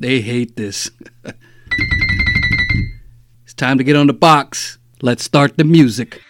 They hate this. it's time to get on the box. Let's start the music.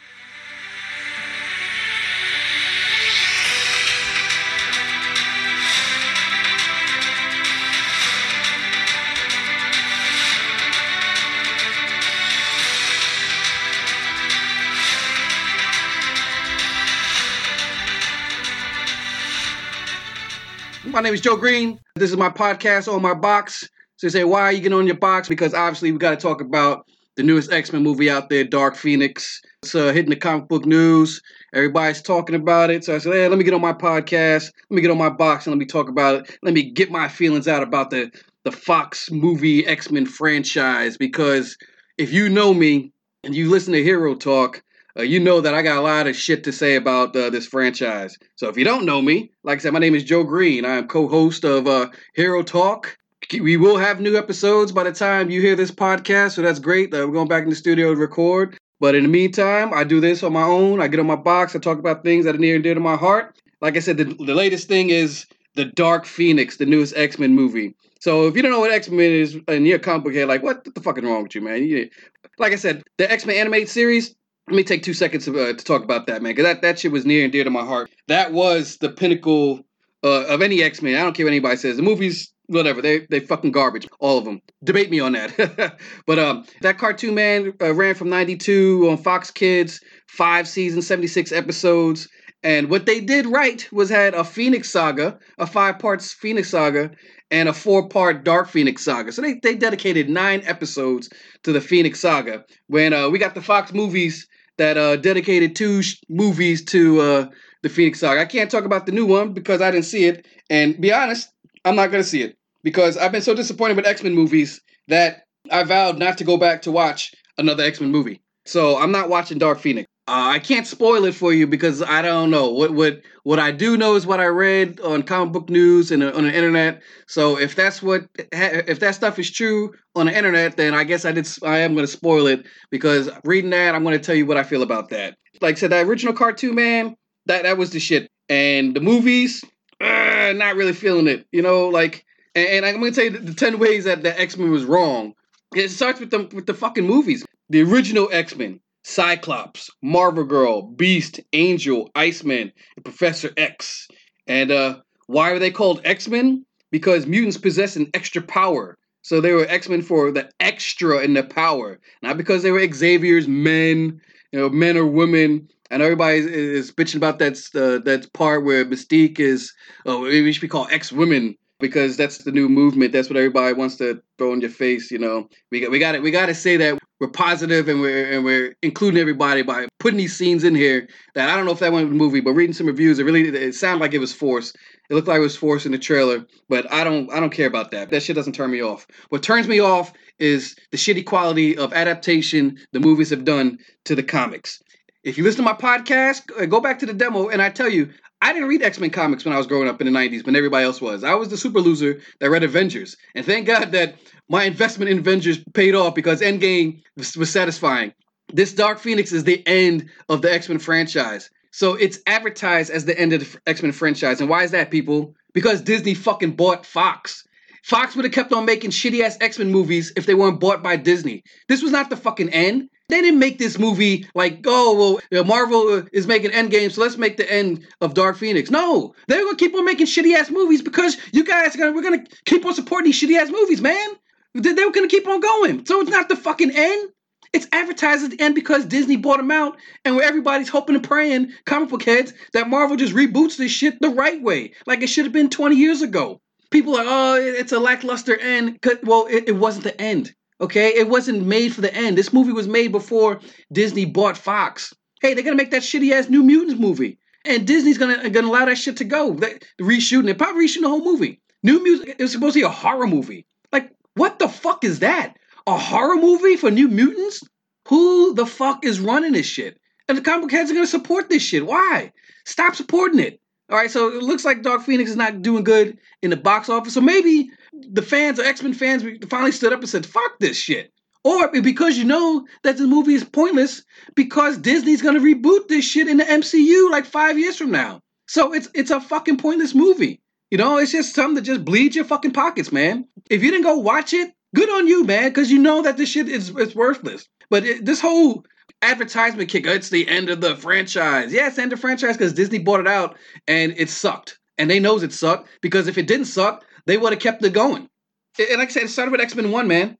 My name is Joe Green. This is my podcast on my box. So you say, why are you getting on your box? Because obviously we got to talk about the newest X-Men movie out there, Dark Phoenix. It's uh, hitting the comic book news. Everybody's talking about it. So I said, hey, let me get on my podcast. Let me get on my box and let me talk about it. Let me get my feelings out about the, the Fox movie X-Men franchise. Because if you know me and you listen to Hero Talk, uh, you know that I got a lot of shit to say about uh, this franchise. So if you don't know me, like I said, my name is Joe Green. I am co-host of uh, Hero Talk. We will have new episodes by the time you hear this podcast, so that's great. We're going back in the studio to record. But in the meantime, I do this on my own. I get on my box. I talk about things that are near and dear to my heart. Like I said, the, the latest thing is the Dark Phoenix, the newest X Men movie. So if you don't know what X Men is and you're head, like what the fuck is wrong with you, man? You, like I said, the X Men animated series, let me take two seconds to, uh, to talk about that, man, because that, that shit was near and dear to my heart. That was the pinnacle uh, of any X Men. I don't care what anybody says. The movies, whatever, they they fucking garbage, all of them. Debate me on that. but um, that cartoon man uh, ran from '92 on Fox Kids, five seasons, 76 episodes. And what they did right was had a Phoenix saga, a five parts Phoenix saga, and a four part Dark Phoenix saga. So they, they dedicated nine episodes to the Phoenix saga. When uh, we got the Fox movies that uh, dedicated two sh- movies to uh, the Phoenix Saga. I can't talk about the new one because I didn't see it, and be honest, I'm not going to see it because I've been so disappointed with X Men movies that I vowed not to go back to watch another X Men movie. So I'm not watching Dark Phoenix. Uh, I can't spoil it for you because I don't know what what what I do know is what I read on comic book news and on the internet. So if that's what if that stuff is true on the internet, then I guess I did I am going to spoil it because reading that I'm going to tell you what I feel about that. Like I said, that original cartoon man, that that was the shit, and the movies, uh, not really feeling it. You know, like and, and I'm going to tell you the, the ten ways that the X Men was wrong. It starts with the with the fucking movies. The original X Men Cyclops, Marvel Girl, Beast, Angel, Iceman, and Professor X. And uh, why are they called X Men? Because mutants possess an extra power. So they were X Men for the extra in the power, not because they were Xavier's men, you know, men or women. And everybody is, bitching about that uh, that part where Mystique is, oh, maybe we should be called X Women because that's the new movement. That's what everybody wants to throw in your face. You know, we got we got it. We got to say that we're positive and we're and we're including everybody by putting these scenes in here. That I don't know if that went with the movie, but reading some reviews, it really it sounded like it was forced. It looked like it was forced in the trailer, but I don't I don't care about that. That shit doesn't turn me off. What turns me off is the shitty quality of adaptation the movies have done to the comics. If you listen to my podcast, uh, go back to the demo, and I tell you, I didn't read X Men comics when I was growing up in the 90s when everybody else was. I was the super loser that read Avengers. And thank God that my investment in Avengers paid off because Endgame was, was satisfying. This Dark Phoenix is the end of the X Men franchise. So it's advertised as the end of the X Men franchise. And why is that, people? Because Disney fucking bought Fox. Fox would have kept on making shitty ass X Men movies if they weren't bought by Disney. This was not the fucking end. They didn't make this movie like, oh, well, know, Marvel uh, is making Endgame, so let's make the end of Dark Phoenix. No, they're gonna keep on making shitty ass movies because you guys are gonna, we're gonna keep on supporting these shitty ass movies, man. They, they're gonna keep on going. So it's not the fucking end. It's advertised at the end because Disney bought them out, and where everybody's hoping and praying, comic book heads, that Marvel just reboots this shit the right way, like it should have been 20 years ago. People are, oh, it's a lackluster end. Well, it, it wasn't the end. Okay, it wasn't made for the end. This movie was made before Disney bought Fox. Hey, they're gonna make that shitty ass New Mutants movie, and Disney's gonna gonna allow that shit to go. They reshooting it, probably reshooting the whole movie. New Mutants it was supposed to be a horror movie. Like, what the fuck is that? A horror movie for New Mutants? Who the fuck is running this shit? And the comic heads are gonna support this shit. Why? Stop supporting it. All right, so it looks like Dark Phoenix is not doing good in the box office. So maybe the fans or X Men fans finally stood up and said, "Fuck this shit." Or because you know that the movie is pointless because Disney's gonna reboot this shit in the MCU like five years from now. So it's it's a fucking pointless movie. You know, it's just something that just bleeds your fucking pockets, man. If you didn't go watch it, good on you, man, because you know that this shit is it's worthless. But it, this whole advertisement kick, it's the end of the franchise. Yeah, it's the end of the franchise because Disney bought it out and it sucked. And they knows it sucked because if it didn't suck, they would have kept it going. And like I said, it started with X Men 1, man.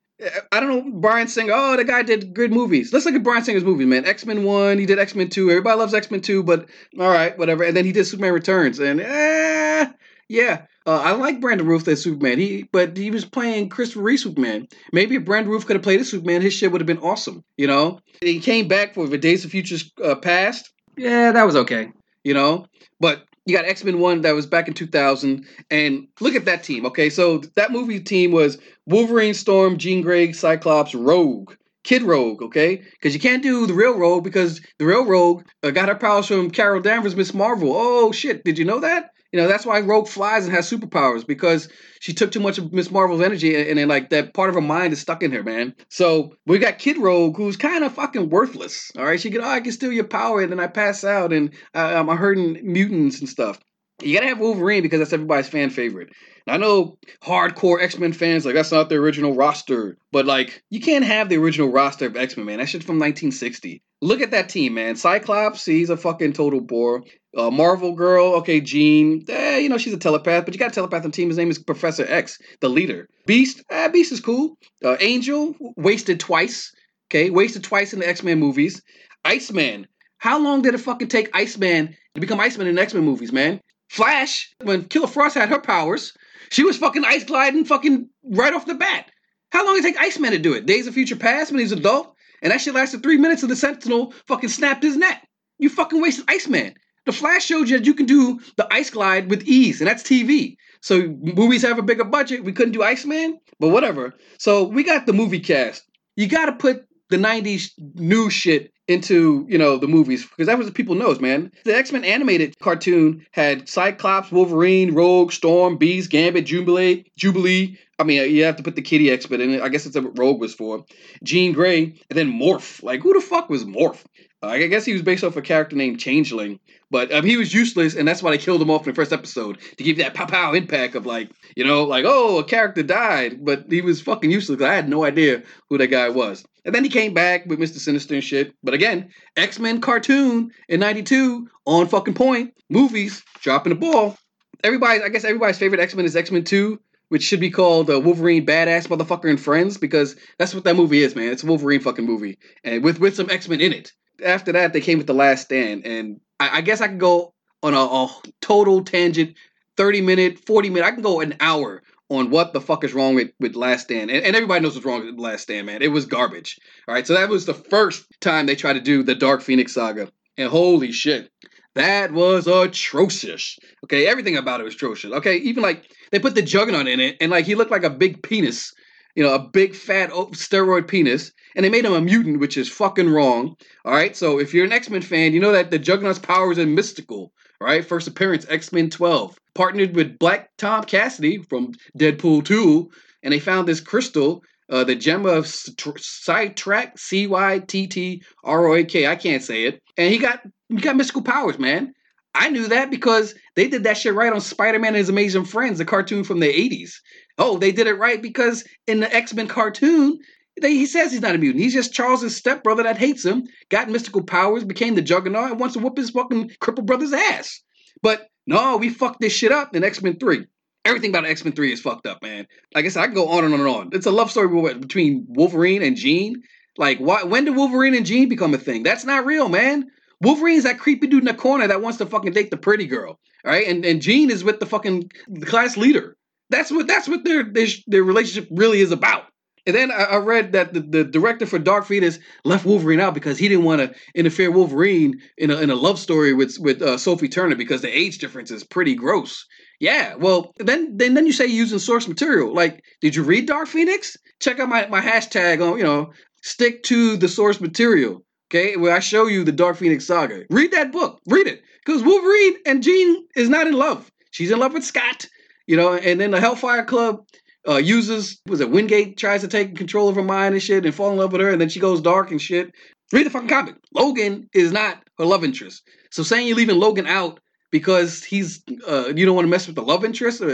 I don't know, Bryan Singer. Oh, the guy did good movies. Let's look at Bryan Singer's movies, man. X Men 1, he did X Men 2. Everybody loves X Men 2, but all right, whatever. And then he did Superman Returns. And eh, yeah, uh, I like Brandon Routh as Superman. He, but he was playing Christopher Reeve Superman. Maybe if Brandon Routh could have played as Superman, his shit would have been awesome. You know, he came back for the Days of Futures uh, Past. Yeah, that was okay. You know, but you got X Men One that was back in 2000, and look at that team. Okay, so that movie team was Wolverine, Storm, Jean Grey, Cyclops, Rogue. Kid Rogue, okay? Because you can't do the real Rogue because the real Rogue uh, got her powers from Carol Danvers, Miss Marvel. Oh shit! Did you know that? You know, that's why Rogue flies and has superpowers because she took too much of Miss Marvel's energy and, and then like that part of her mind is stuck in her, man. So we got Kid Rogue who's kind of fucking worthless. All right, she can oh I can steal your power and then I pass out and I, I'm hurting mutants and stuff. You gotta have Wolverine because that's everybody's fan favorite. I know hardcore X Men fans like that's not the original roster, but like you can't have the original roster of X Men, man. That shit's from 1960. Look at that team, man. Cyclops, he's a fucking total bore. Uh, Marvel Girl, okay, Jean, eh, you know she's a telepath, but you got a telepath on the team. His name is Professor X, the leader. Beast, eh, Beast is cool. Uh, Angel, wasted twice. Okay, wasted twice in the X Men movies. Iceman, how long did it fucking take Iceman to become Iceman in X Men movies, man? Flash, when Killer Frost had her powers, she was fucking ice gliding fucking right off the bat. How long did it take Iceman to do it? Days of Future Past when he's adult? And that shit lasted three minutes and the Sentinel fucking snapped his neck. You fucking wasted Iceman. The Flash showed you that you can do the ice glide with ease, and that's TV. So movies have a bigger budget. We couldn't do Iceman, but whatever. So we got the movie cast. You got to put the 90s new shit into you know the movies because that was what people knows man. The x-men animated cartoon had cyclops wolverine rogue storm beast gambit jubilee jubilee. I mean you have to put the kitty x-men in it. I guess that's what rogue was for. Jean grey and then morph. Like who the fuck was morph I guess he was based off a character named Changeling, but um, he was useless, and that's why they killed him off in the first episode to give that pow pow impact of like, you know, like oh, a character died, but he was fucking useless. I had no idea who that guy was. And then he came back with Mister Sinister and shit. But again, X Men cartoon in '92 on fucking point. Movies dropping the ball. Everybody, I guess everybody's favorite X Men is X Men Two which should be called uh, Wolverine Badass Motherfucker and Friends because that's what that movie is, man. It's a Wolverine fucking movie, and with with some X Men in it after that, they came with the Last Stand, and I, I guess I could go on a, a, total tangent, thirty minute, forty minute. I can go an hour on what the fuck is wrong with with Last Stand, and, and everybody knows what's wrong with Last Stand, man. It was garbage. All right, so that was the first time they tried to do the Dark Phoenix saga, and holy shit. That was atrocious. Okay, everything about it was atrocious. Okay, even like they put the Juggernaut in it, and like he looked like a big penis, you know, a big fat steroid penis, and they made him a mutant, which is fucking wrong. All right, so if you're an X Men fan, you know that the Juggernaut's powers are mystical. All right, first appearance X Men 12, partnered with Black Tom Cassidy from Deadpool 2, and they found this crystal, uh, the gem of Cyttrack, C Y T T R O A K. I can't say it, and he got he got mystical powers, man. I knew that because they did that shit right on Spider Man and His Amazing Friends, the cartoon from the 80s. Oh, they did it right because in the X Men cartoon, they, he says he's not a mutant. He's just Charles's stepbrother that hates him, got mystical powers, became the Juggernaut, and wants to whoop his fucking crippled brother's ass. But no, we fucked this shit up in X Men 3. Everything about X Men 3 is fucked up, man. Like I said, I can go on and on and on. It's a love story between Wolverine and Jean. Like, why, when did Wolverine and Jean become a thing? That's not real, man. Wolverine's that creepy dude in the corner that wants to fucking date the pretty girl, right? And and Jean is with the fucking class leader. That's what that's what their their, their relationship really is about. And then I, I read that the, the director for Dark Phoenix left Wolverine out because he didn't want to interfere Wolverine in a, in a love story with with uh, Sophie Turner because the age difference is pretty gross. Yeah, well, then then then you say using source material. Like, did you read Dark Phoenix? Check out my, my hashtag on, you know, stick to the source material. Okay, where I show you the Dark Phoenix saga. Read that book. Read it. Because Wolverine and Jean is not in love. She's in love with Scott, you know, and then the Hellfire Club uh, uses was it Wyngarde tries to take control of her mind and shit and fall in love with her, and then she goes dark and shit. Read the fucking comic. Logan is not her love interest. So saying you're leaving Logan out because he's uh, you don't want to mess with the love interest. Or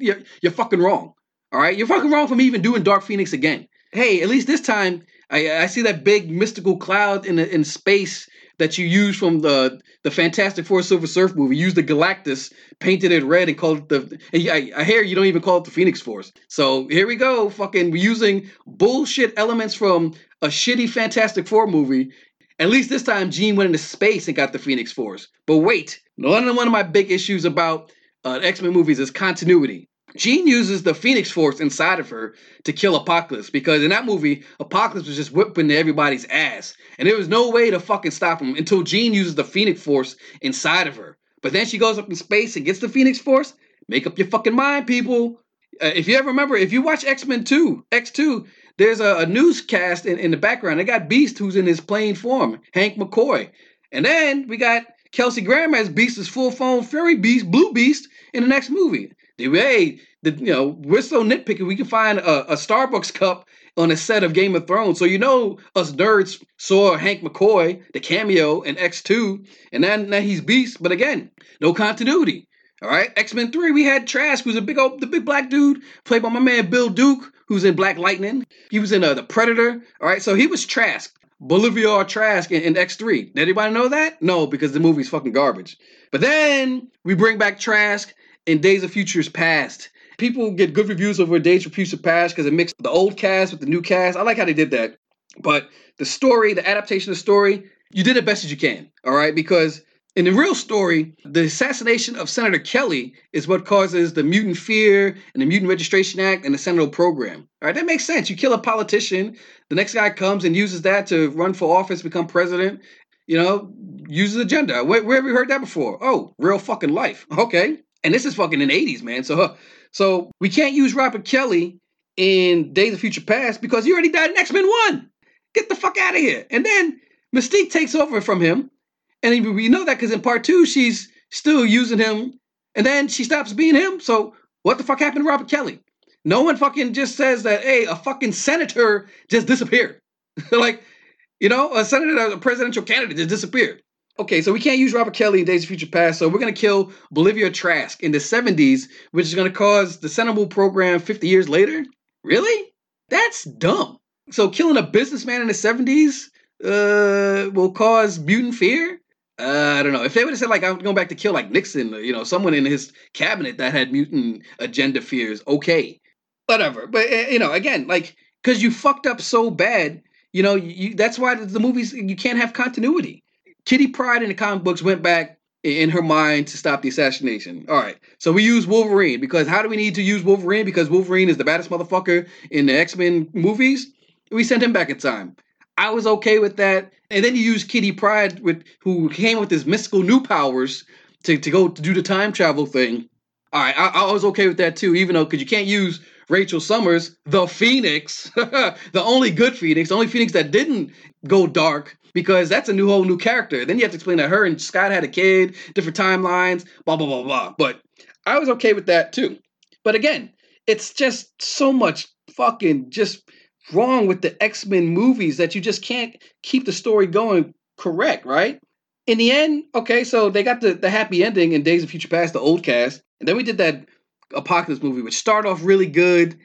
you're, you're fucking wrong. All right, you're fucking wrong for me even doing Dark Phoenix again. Hey, at least this time I, I see that big mystical cloud in in space that you use from the the Fantastic Four Silver Surf movie. use the Galactus, painted it red, and called it the. I, I hear you don't even call it the Phoenix Force. So here we go, fucking using bullshit elements from a shitty Fantastic Four movie. At least this time, Jean went into space and got the Phoenix Force. But wait, one of one of my big issues about uh, X Men movies is continuity. Jean uses the Phoenix Force inside of her to kill Apocalypse because in that movie, Apocalypse was just whipping everybody's ass. And there was no way to fucking stop him until Jean uses the Phoenix Force inside of her. But then she goes up in space and gets the Phoenix Force. Make up your fucking mind, people. Uh, if you ever remember, if you watch X Men 2, X2, there's a, a newscast in, in the background. They got Beast who's in his plain form, Hank McCoy. And then we got Kelsey Grammer as Beast, as full form Fury Beast, Blue Beast in the next movie. Hey, the, you know, we're so nitpicky. We can find a, a, Starbucks cup on a set of Game of Thrones. So you know, us nerds saw Hank McCoy, the cameo in X2, and then now he's Beast. But again, no continuity. All right, X Men Three, we had Trask, who's a big old, the big black dude, played by my man Bill Duke, who's in Black Lightning. He was in uh, the Predator. All right, so he was Trask, Bolivar Trask in, in X3. Did anybody know that? No, because the movie's fucking garbage. But then we bring back Trask in Days of Futures Past. People get good reviews over Days of Futures Past because it mixed the old cast with the new cast. I like how they did that. But the story, the adaptation of the story, you did it best as you can. All right, because in the real story, the assassination of Senator Kelly is what causes the mutant fear and the Mutant Registration Act and the Sentinel program. All right, that makes sense. You kill a politician, the next guy comes and uses that to run for office, become president. You know, uses agenda. Where, where have you heard that before? Oh, real fucking life. Okay, and this is fucking in the '80s, man. So, so we can't use Robert Kelly in Days of Future Past because he already died in X Men One. Get the fuck out of here. And then Mystique takes over from him and we know that because in part two, she's still using him, and then she stops being him. So what the fuck happened to Robert Kelly? No one fucking just says that, hey, a fucking senator just disappeared. like, you know, a senator, a presidential candidate just disappeared. Okay, so we can't use Robert Kelly in Days of Future Past, so we're gonna kill Bolivar Trask in the 70s, which is gonna cause the Sentinel program 50 years later? Really? That's dumb. So killing a businessman in the 70s uh, will cause mutant fear? Uh, I don't know. If they would have said like I'm going back to kill like Nixon, you know, someone in his cabinet that had mutant agenda fears, okay, whatever. But uh, you know, again, like because you fucked up so bad, you know, you, that's why the movies you can't have continuity. Kitty Pryde in the comic books went back in her mind to stop the assassination. All right, so we use Wolverine because how do we need to use Wolverine? Because Wolverine is the baddest motherfucker in the X Men movies. We sent him back in time. I was okay with that. And then you use Kitty Pryde with who came with his mystical new powers to, to go to do the time travel thing. All right, I, I was okay with that too, even though because you can't use Rachel Summers, the Phoenix, the only good Phoenix, the only Phoenix that didn't go dark, because that's a new whole new character. Then you have to explain that her and Scott had a kid, different timelines, blah blah blah blah. But I was okay with that too. But again, it's just so much fucking just wrong with the X-Men movies that you just can't keep the story going correct, right? In the end, okay, so they got the, the happy ending in Days of Future Past, the old cast, and then we did that Apocalypse movie, which started off really good,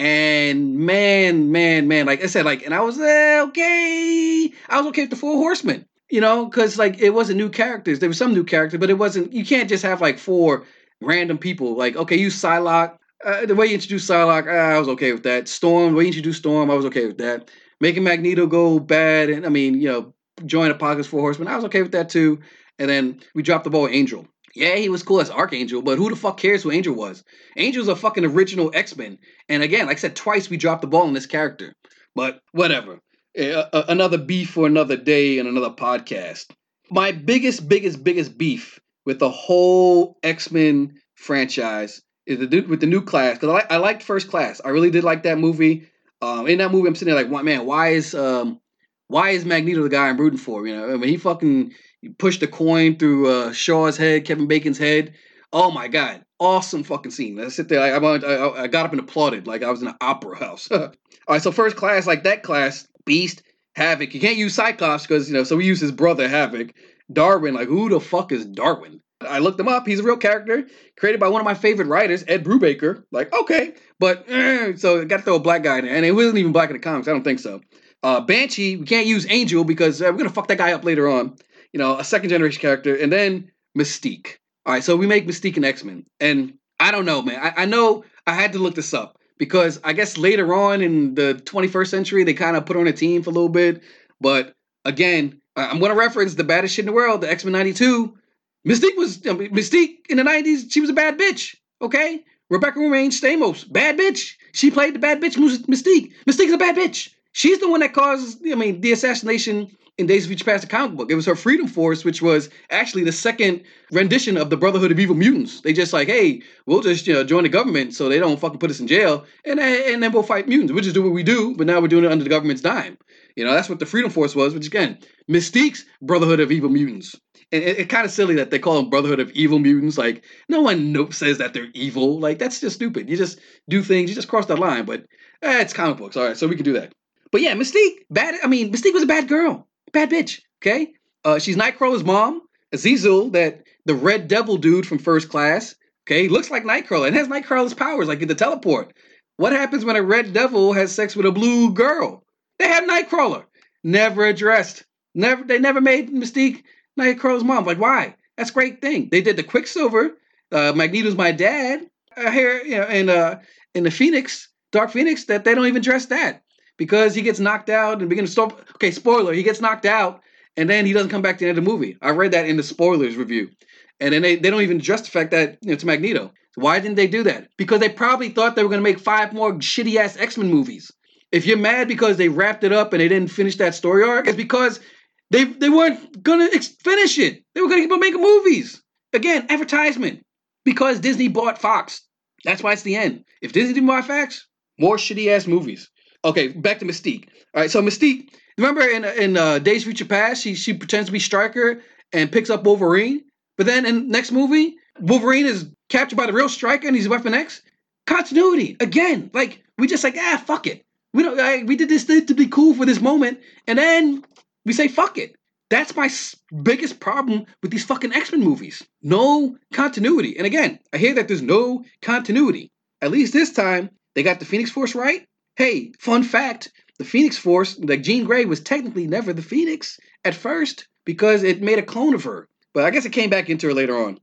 and man, man, man, like I said, like, and I was eh, okay, I was okay with the Four Horsemen, you know, because like it wasn't new characters. There was some new characters, but it wasn't. You can't just have like four random people. Like, okay, you Psylocke, uh, the way you introduced Psylocke, uh, I was okay with that. Storm, the way you introduced Storm, I was okay with that. Making Magneto go bad, and I mean, you know, join Apocalypse Four Horsemen, I was okay with that too. And then we dropped the ball Angel. Yeah, he was cool as Archangel, but who the fuck cares who Angel was? Angel's a fucking original X Men. And again, like I said, twice we dropped the ball on this character. But whatever. Uh, another beef for another day and another podcast. My biggest, biggest, biggest beef with the whole X Men franchise is the with the new class because I, like, I liked First Class. I really did like that movie. Um, in that movie, I'm sitting there like, man, why is um, why is Magneto the guy I'm rooting for? You know, I mean, he fucking pushed the coin through uh, Shaw's head, Kevin Bacon's head. Oh my god, awesome fucking scene. I sit there, I, I, I got up and applauded like I was in an opera house. All right, so first class, like that class, Beast, Havoc. You can't use Cyclops because you know, so we use his brother Havoc. Darwin, like who the fuck is Darwin? I looked him up. He's a real character created by one of my favorite writers, Ed Brubaker. Like, okay, but eh, so got to throw a black guy in there, and it wasn't even black in the comics. I don't think so. Uh, Banshee, we can't use Angel because uh, we're gonna fuck that guy up later on. You know, a second generation character, and then Mystique. All right, so we make Mystique an X Men, and I don't know, man. I, I know I had to look this up because I guess later on in the 21st century they kind of put on a team for a little bit, but again, I'm going to reference the baddest shit in the world, the X Men '92. Mystique was I mean, Mystique in the '90s. She was a bad bitch. Okay, Rebecca Romijn Stamos, bad bitch. She played the bad bitch Mystique. Mystique's a bad bitch. She's the one that caused, I mean, the assassination in Days of Future Past, the comic book. It was her Freedom Force, which was actually the second rendition of the Brotherhood of Evil Mutants. They just like, hey, we'll just you know join the government so they don't fucking put us in jail, and and then we'll fight mutants. We'll just do what we do, but now we're doing it under the government's dime. You know, that's what the Freedom Force was, which again, Mystique's Brotherhood of Evil Mutants. And it's it, kind of silly that they call them Brotherhood of Evil Mutants. Like, no one no, says that they're evil. Like, that's just stupid. You just do things, you just cross that line. But eh, it's comic books. All right, so we can do that. But yeah, Mystique, bad. I mean, Mystique was a bad girl, bad bitch. Okay, uh, she's Nightcrawler's mom, Azazel, that the Red Devil dude from First Class. Okay, looks like Nightcrawler and has Nightcrawler's powers, like the teleport. What happens when a Red Devil has sex with a blue girl? They have Nightcrawler. Never addressed. Never. They never made Mystique Nightcrawler's mom. Like, why? That's a great thing. They did the Quicksilver. Uh, Magneto's my dad. Uh, here, you know, in uh, in the Phoenix, Dark Phoenix, that they don't even dress that because he gets knocked out and begin to stop. Okay, spoiler, he gets knocked out and then he doesn't come back to the end of the movie. I read that in the spoilers review. And then they, they don't even address the fact that you know, it's Magneto. Why didn't they do that? Because they probably thought they were going to make five more shitty ass X Men movies. If you're mad because they wrapped it up and they didn't finish that story arc, it's because they they weren't going to ex- finish it. They were going to keep on making movies. Again, advertisement. Because Disney bought Fox. That's why it's the end. If Disney didn't buy Fox, more shitty ass movies. Okay, back to Mystique. All right, so Mystique, remember in in uh, Days Future Past, she she pretends to be Stryker and picks up Wolverine, but then in next movie, Wolverine is captured by the real Stryker and he's Weapon X. Continuity again. Like we just like ah fuck it. We don't. I, we did this thing to be cool for this moment, and then we say fuck it. That's my biggest problem with these fucking X Men movies. No continuity. And again, I hear that there's no continuity. At least this time, they got the Phoenix Force right, Hey, fun fact the Phoenix Force, like Jean Grey, was technically never the Phoenix at first because it made a clone of her. But I guess it came back into her later on.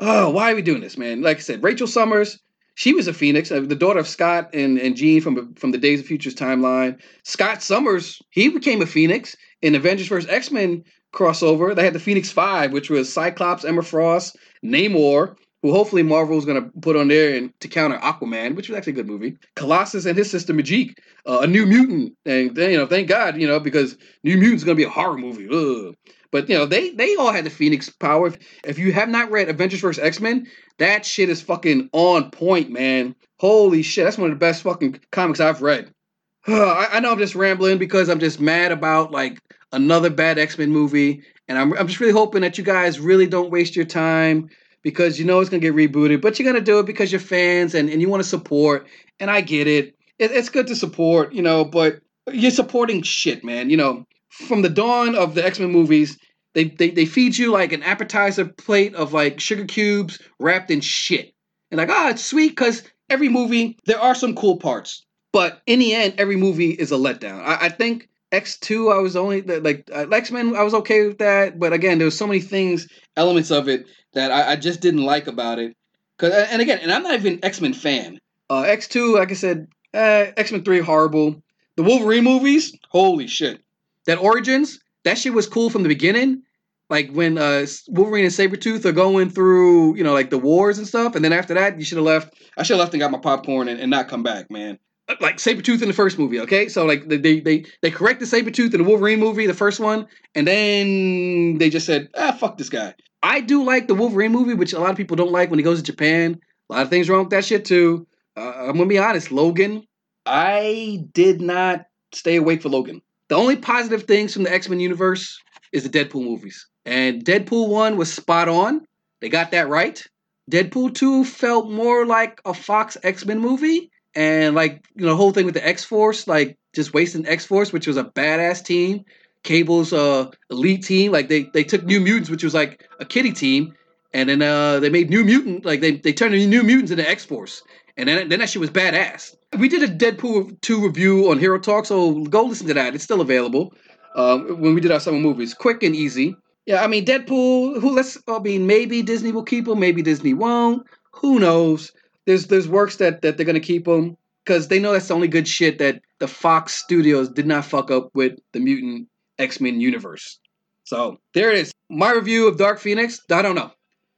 Oh, why are we doing this, man? Like I said, Rachel Summers, she was a Phoenix, uh, the daughter of Scott and, and Jean from, from the Days of Futures timeline. Scott Summers, he became a Phoenix in Avengers vs. X Men crossover. They had the Phoenix Five, which was Cyclops, Emma Frost, Namor, who hopefully Marvel is going to put on there and to counter Aquaman, which was actually a good movie. Colossus and his sister Magik, uh, a New Mutant, and you know, thank God, you know, because New Mutant's going to be a horror movie. Ugh. But you know, they they all had the Phoenix power. If, if you have not read Avengers vs X Men, that shit is fucking on point, man. Holy shit, that's one of the best fucking comics I've read. I, I know I'm just rambling because I'm just mad about like another bad X Men movie, and I'm I'm just really hoping that you guys really don't waste your time because you know it's going to get rebooted, but you're going to do it because you're fans and, and you want to support. And I get it. it. It's good to support, you know, but you're supporting shit, man. You know, from the dawn of the X Men movies, they, they, they feed you like an appetizer plate of like sugar cubes wrapped in shit. And like, ah, oh, it's sweet because every movie, there are some cool parts. But in the end, every movie is a letdown. I, I think X2, I was only like uh, X Men, I was okay with that. But again, there was so many things, elements of it that I, I just didn't like about it. Cause and again, and I'm not even X Men fan. Uh, X2, like I said, uh, X Men 3 horrible. The Wolverine movies, holy shit. That Origins, that shit was cool from the beginning. Like when uh, Wolverine and Sabretooth are going through, you know, like the wars and stuff. And then after that, you should have left. I should have left and got my popcorn and, and not come back, man like Sabretooth in the first movie, okay? So like they they they corrected Sabretooth in the Wolverine movie, the first one, and then they just said, ah, fuck this guy. I do like the Wolverine movie, which a lot of people don't like when he goes to Japan. A lot of things wrong with that shit too. Uh, I'm gonna be honest, Logan. I did not stay awake for Logan. The only positive things from the X Men universe is the Deadpool movies, and Deadpool one was spot on. They got that right. Deadpool two felt more like a Fox X Men movie, and like you know the whole thing with the X Force, like just wasting X Force, which was a badass team. Cable's uh, elite team. Like they they took New Mutants, which was like a kitty team, and then uh, they made New Mutant, like they they turned the New Mutants into X Force, and then then that shit was badass. We did a Deadpool two review on Hero Talk, so go listen to that. It's still available. Um, when we did our summer movies, quick and easy. Yeah, I mean Deadpool. Who let's I mean maybe Disney will keep him, maybe Disney won't. Who knows? There's there's works that that they're gonna keep them because they know that's the only good shit that the Fox Studios did not fuck up with the Mutant X Men universe. So there it is. My review of Dark Phoenix. I don't know.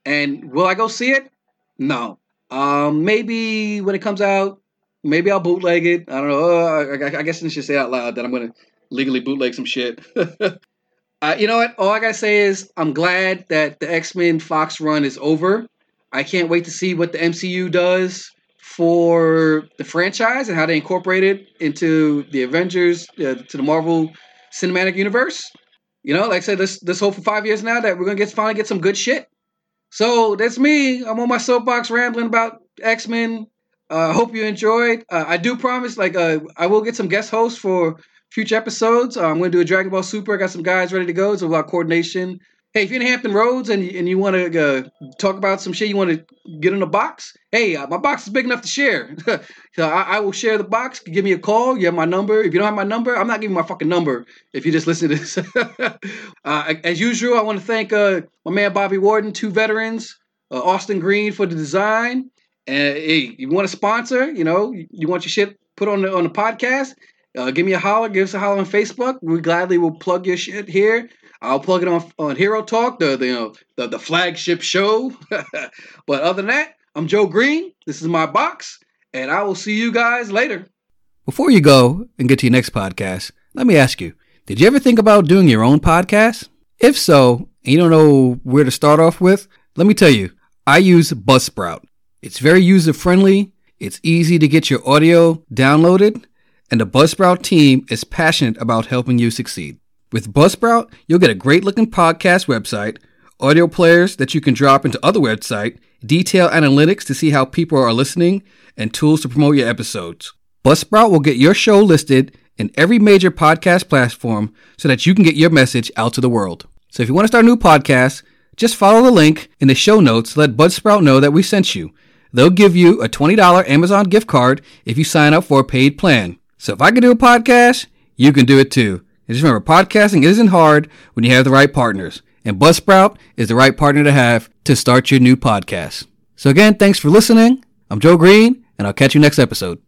And will I go see it? No. Um, maybe when it comes out, maybe I'll bootleg it. I don't know. Uh, I, I, guess I should say out loud that I'm gonna legally bootleg some shit. uh, you know what? All I gotta say is I'm glad that the X Men Fox run is over. I can't wait to see what the MCU does for the franchise and how they incorporate it into the Avengers, uh, to the Marvel Cinematic Universe. You know, like I said, this this hope for five years now that we're gonna get finally get some good shit. So that's me. I'm on my soapbox rambling about X Men. I uh, hope you enjoyed. Uh, I do promise, like, uh, I will get some guest hosts for future episodes. Uh, I'm going to do a Dragon Ball Super. I got some guys ready to go. It's about coordination. Hey, if you're in Hampton Roads and you, and you want to uh, talk about some shit, you want to get in a box. Hey, uh, my box is big enough to share. so I, I, will share the box. Give me a call. You have my number. If you don't have my number, I'm not giving my fucking number. If you just listen to this, uh, as usual, I want to thank uh, my man Bobby Warden, two veterans, uh, Austin Green for the design. And hey, you want to sponsor? You know, you, you want your shit put on the on the podcast? Uh, give me a holler. Give us a holler on Facebook. We gladly will plug your shit here. I'll plug it on on Hero Talk, the the you know, the, the flagship show. but other than that, I'm Joe Green. This is my box, and I will see you guys later. Before you go and get to your next podcast, let me ask you: Did you ever think about doing your own podcast? If so, and you don't know where to start off with, let me tell you. I use Buzzsprout. It's very user friendly. It's easy to get your audio downloaded, and the Buzzsprout team is passionate about helping you succeed. With Buzzsprout, you'll get a great looking podcast website, audio players that you can drop into other websites, detailed analytics to see how people are listening, and tools to promote your episodes. Buzzsprout will get your show listed in every major podcast platform so that you can get your message out to the world. So if you want to start a new podcast, just follow the link in the show notes let Buzzsprout know that we sent you. They'll give you a $20 Amazon gift card if you sign up for a paid plan. So if I can do a podcast, you can do it too. And just remember, podcasting isn't hard when you have the right partners. And Buzzsprout is the right partner to have to start your new podcast. So again, thanks for listening. I'm Joe Green, and I'll catch you next episode.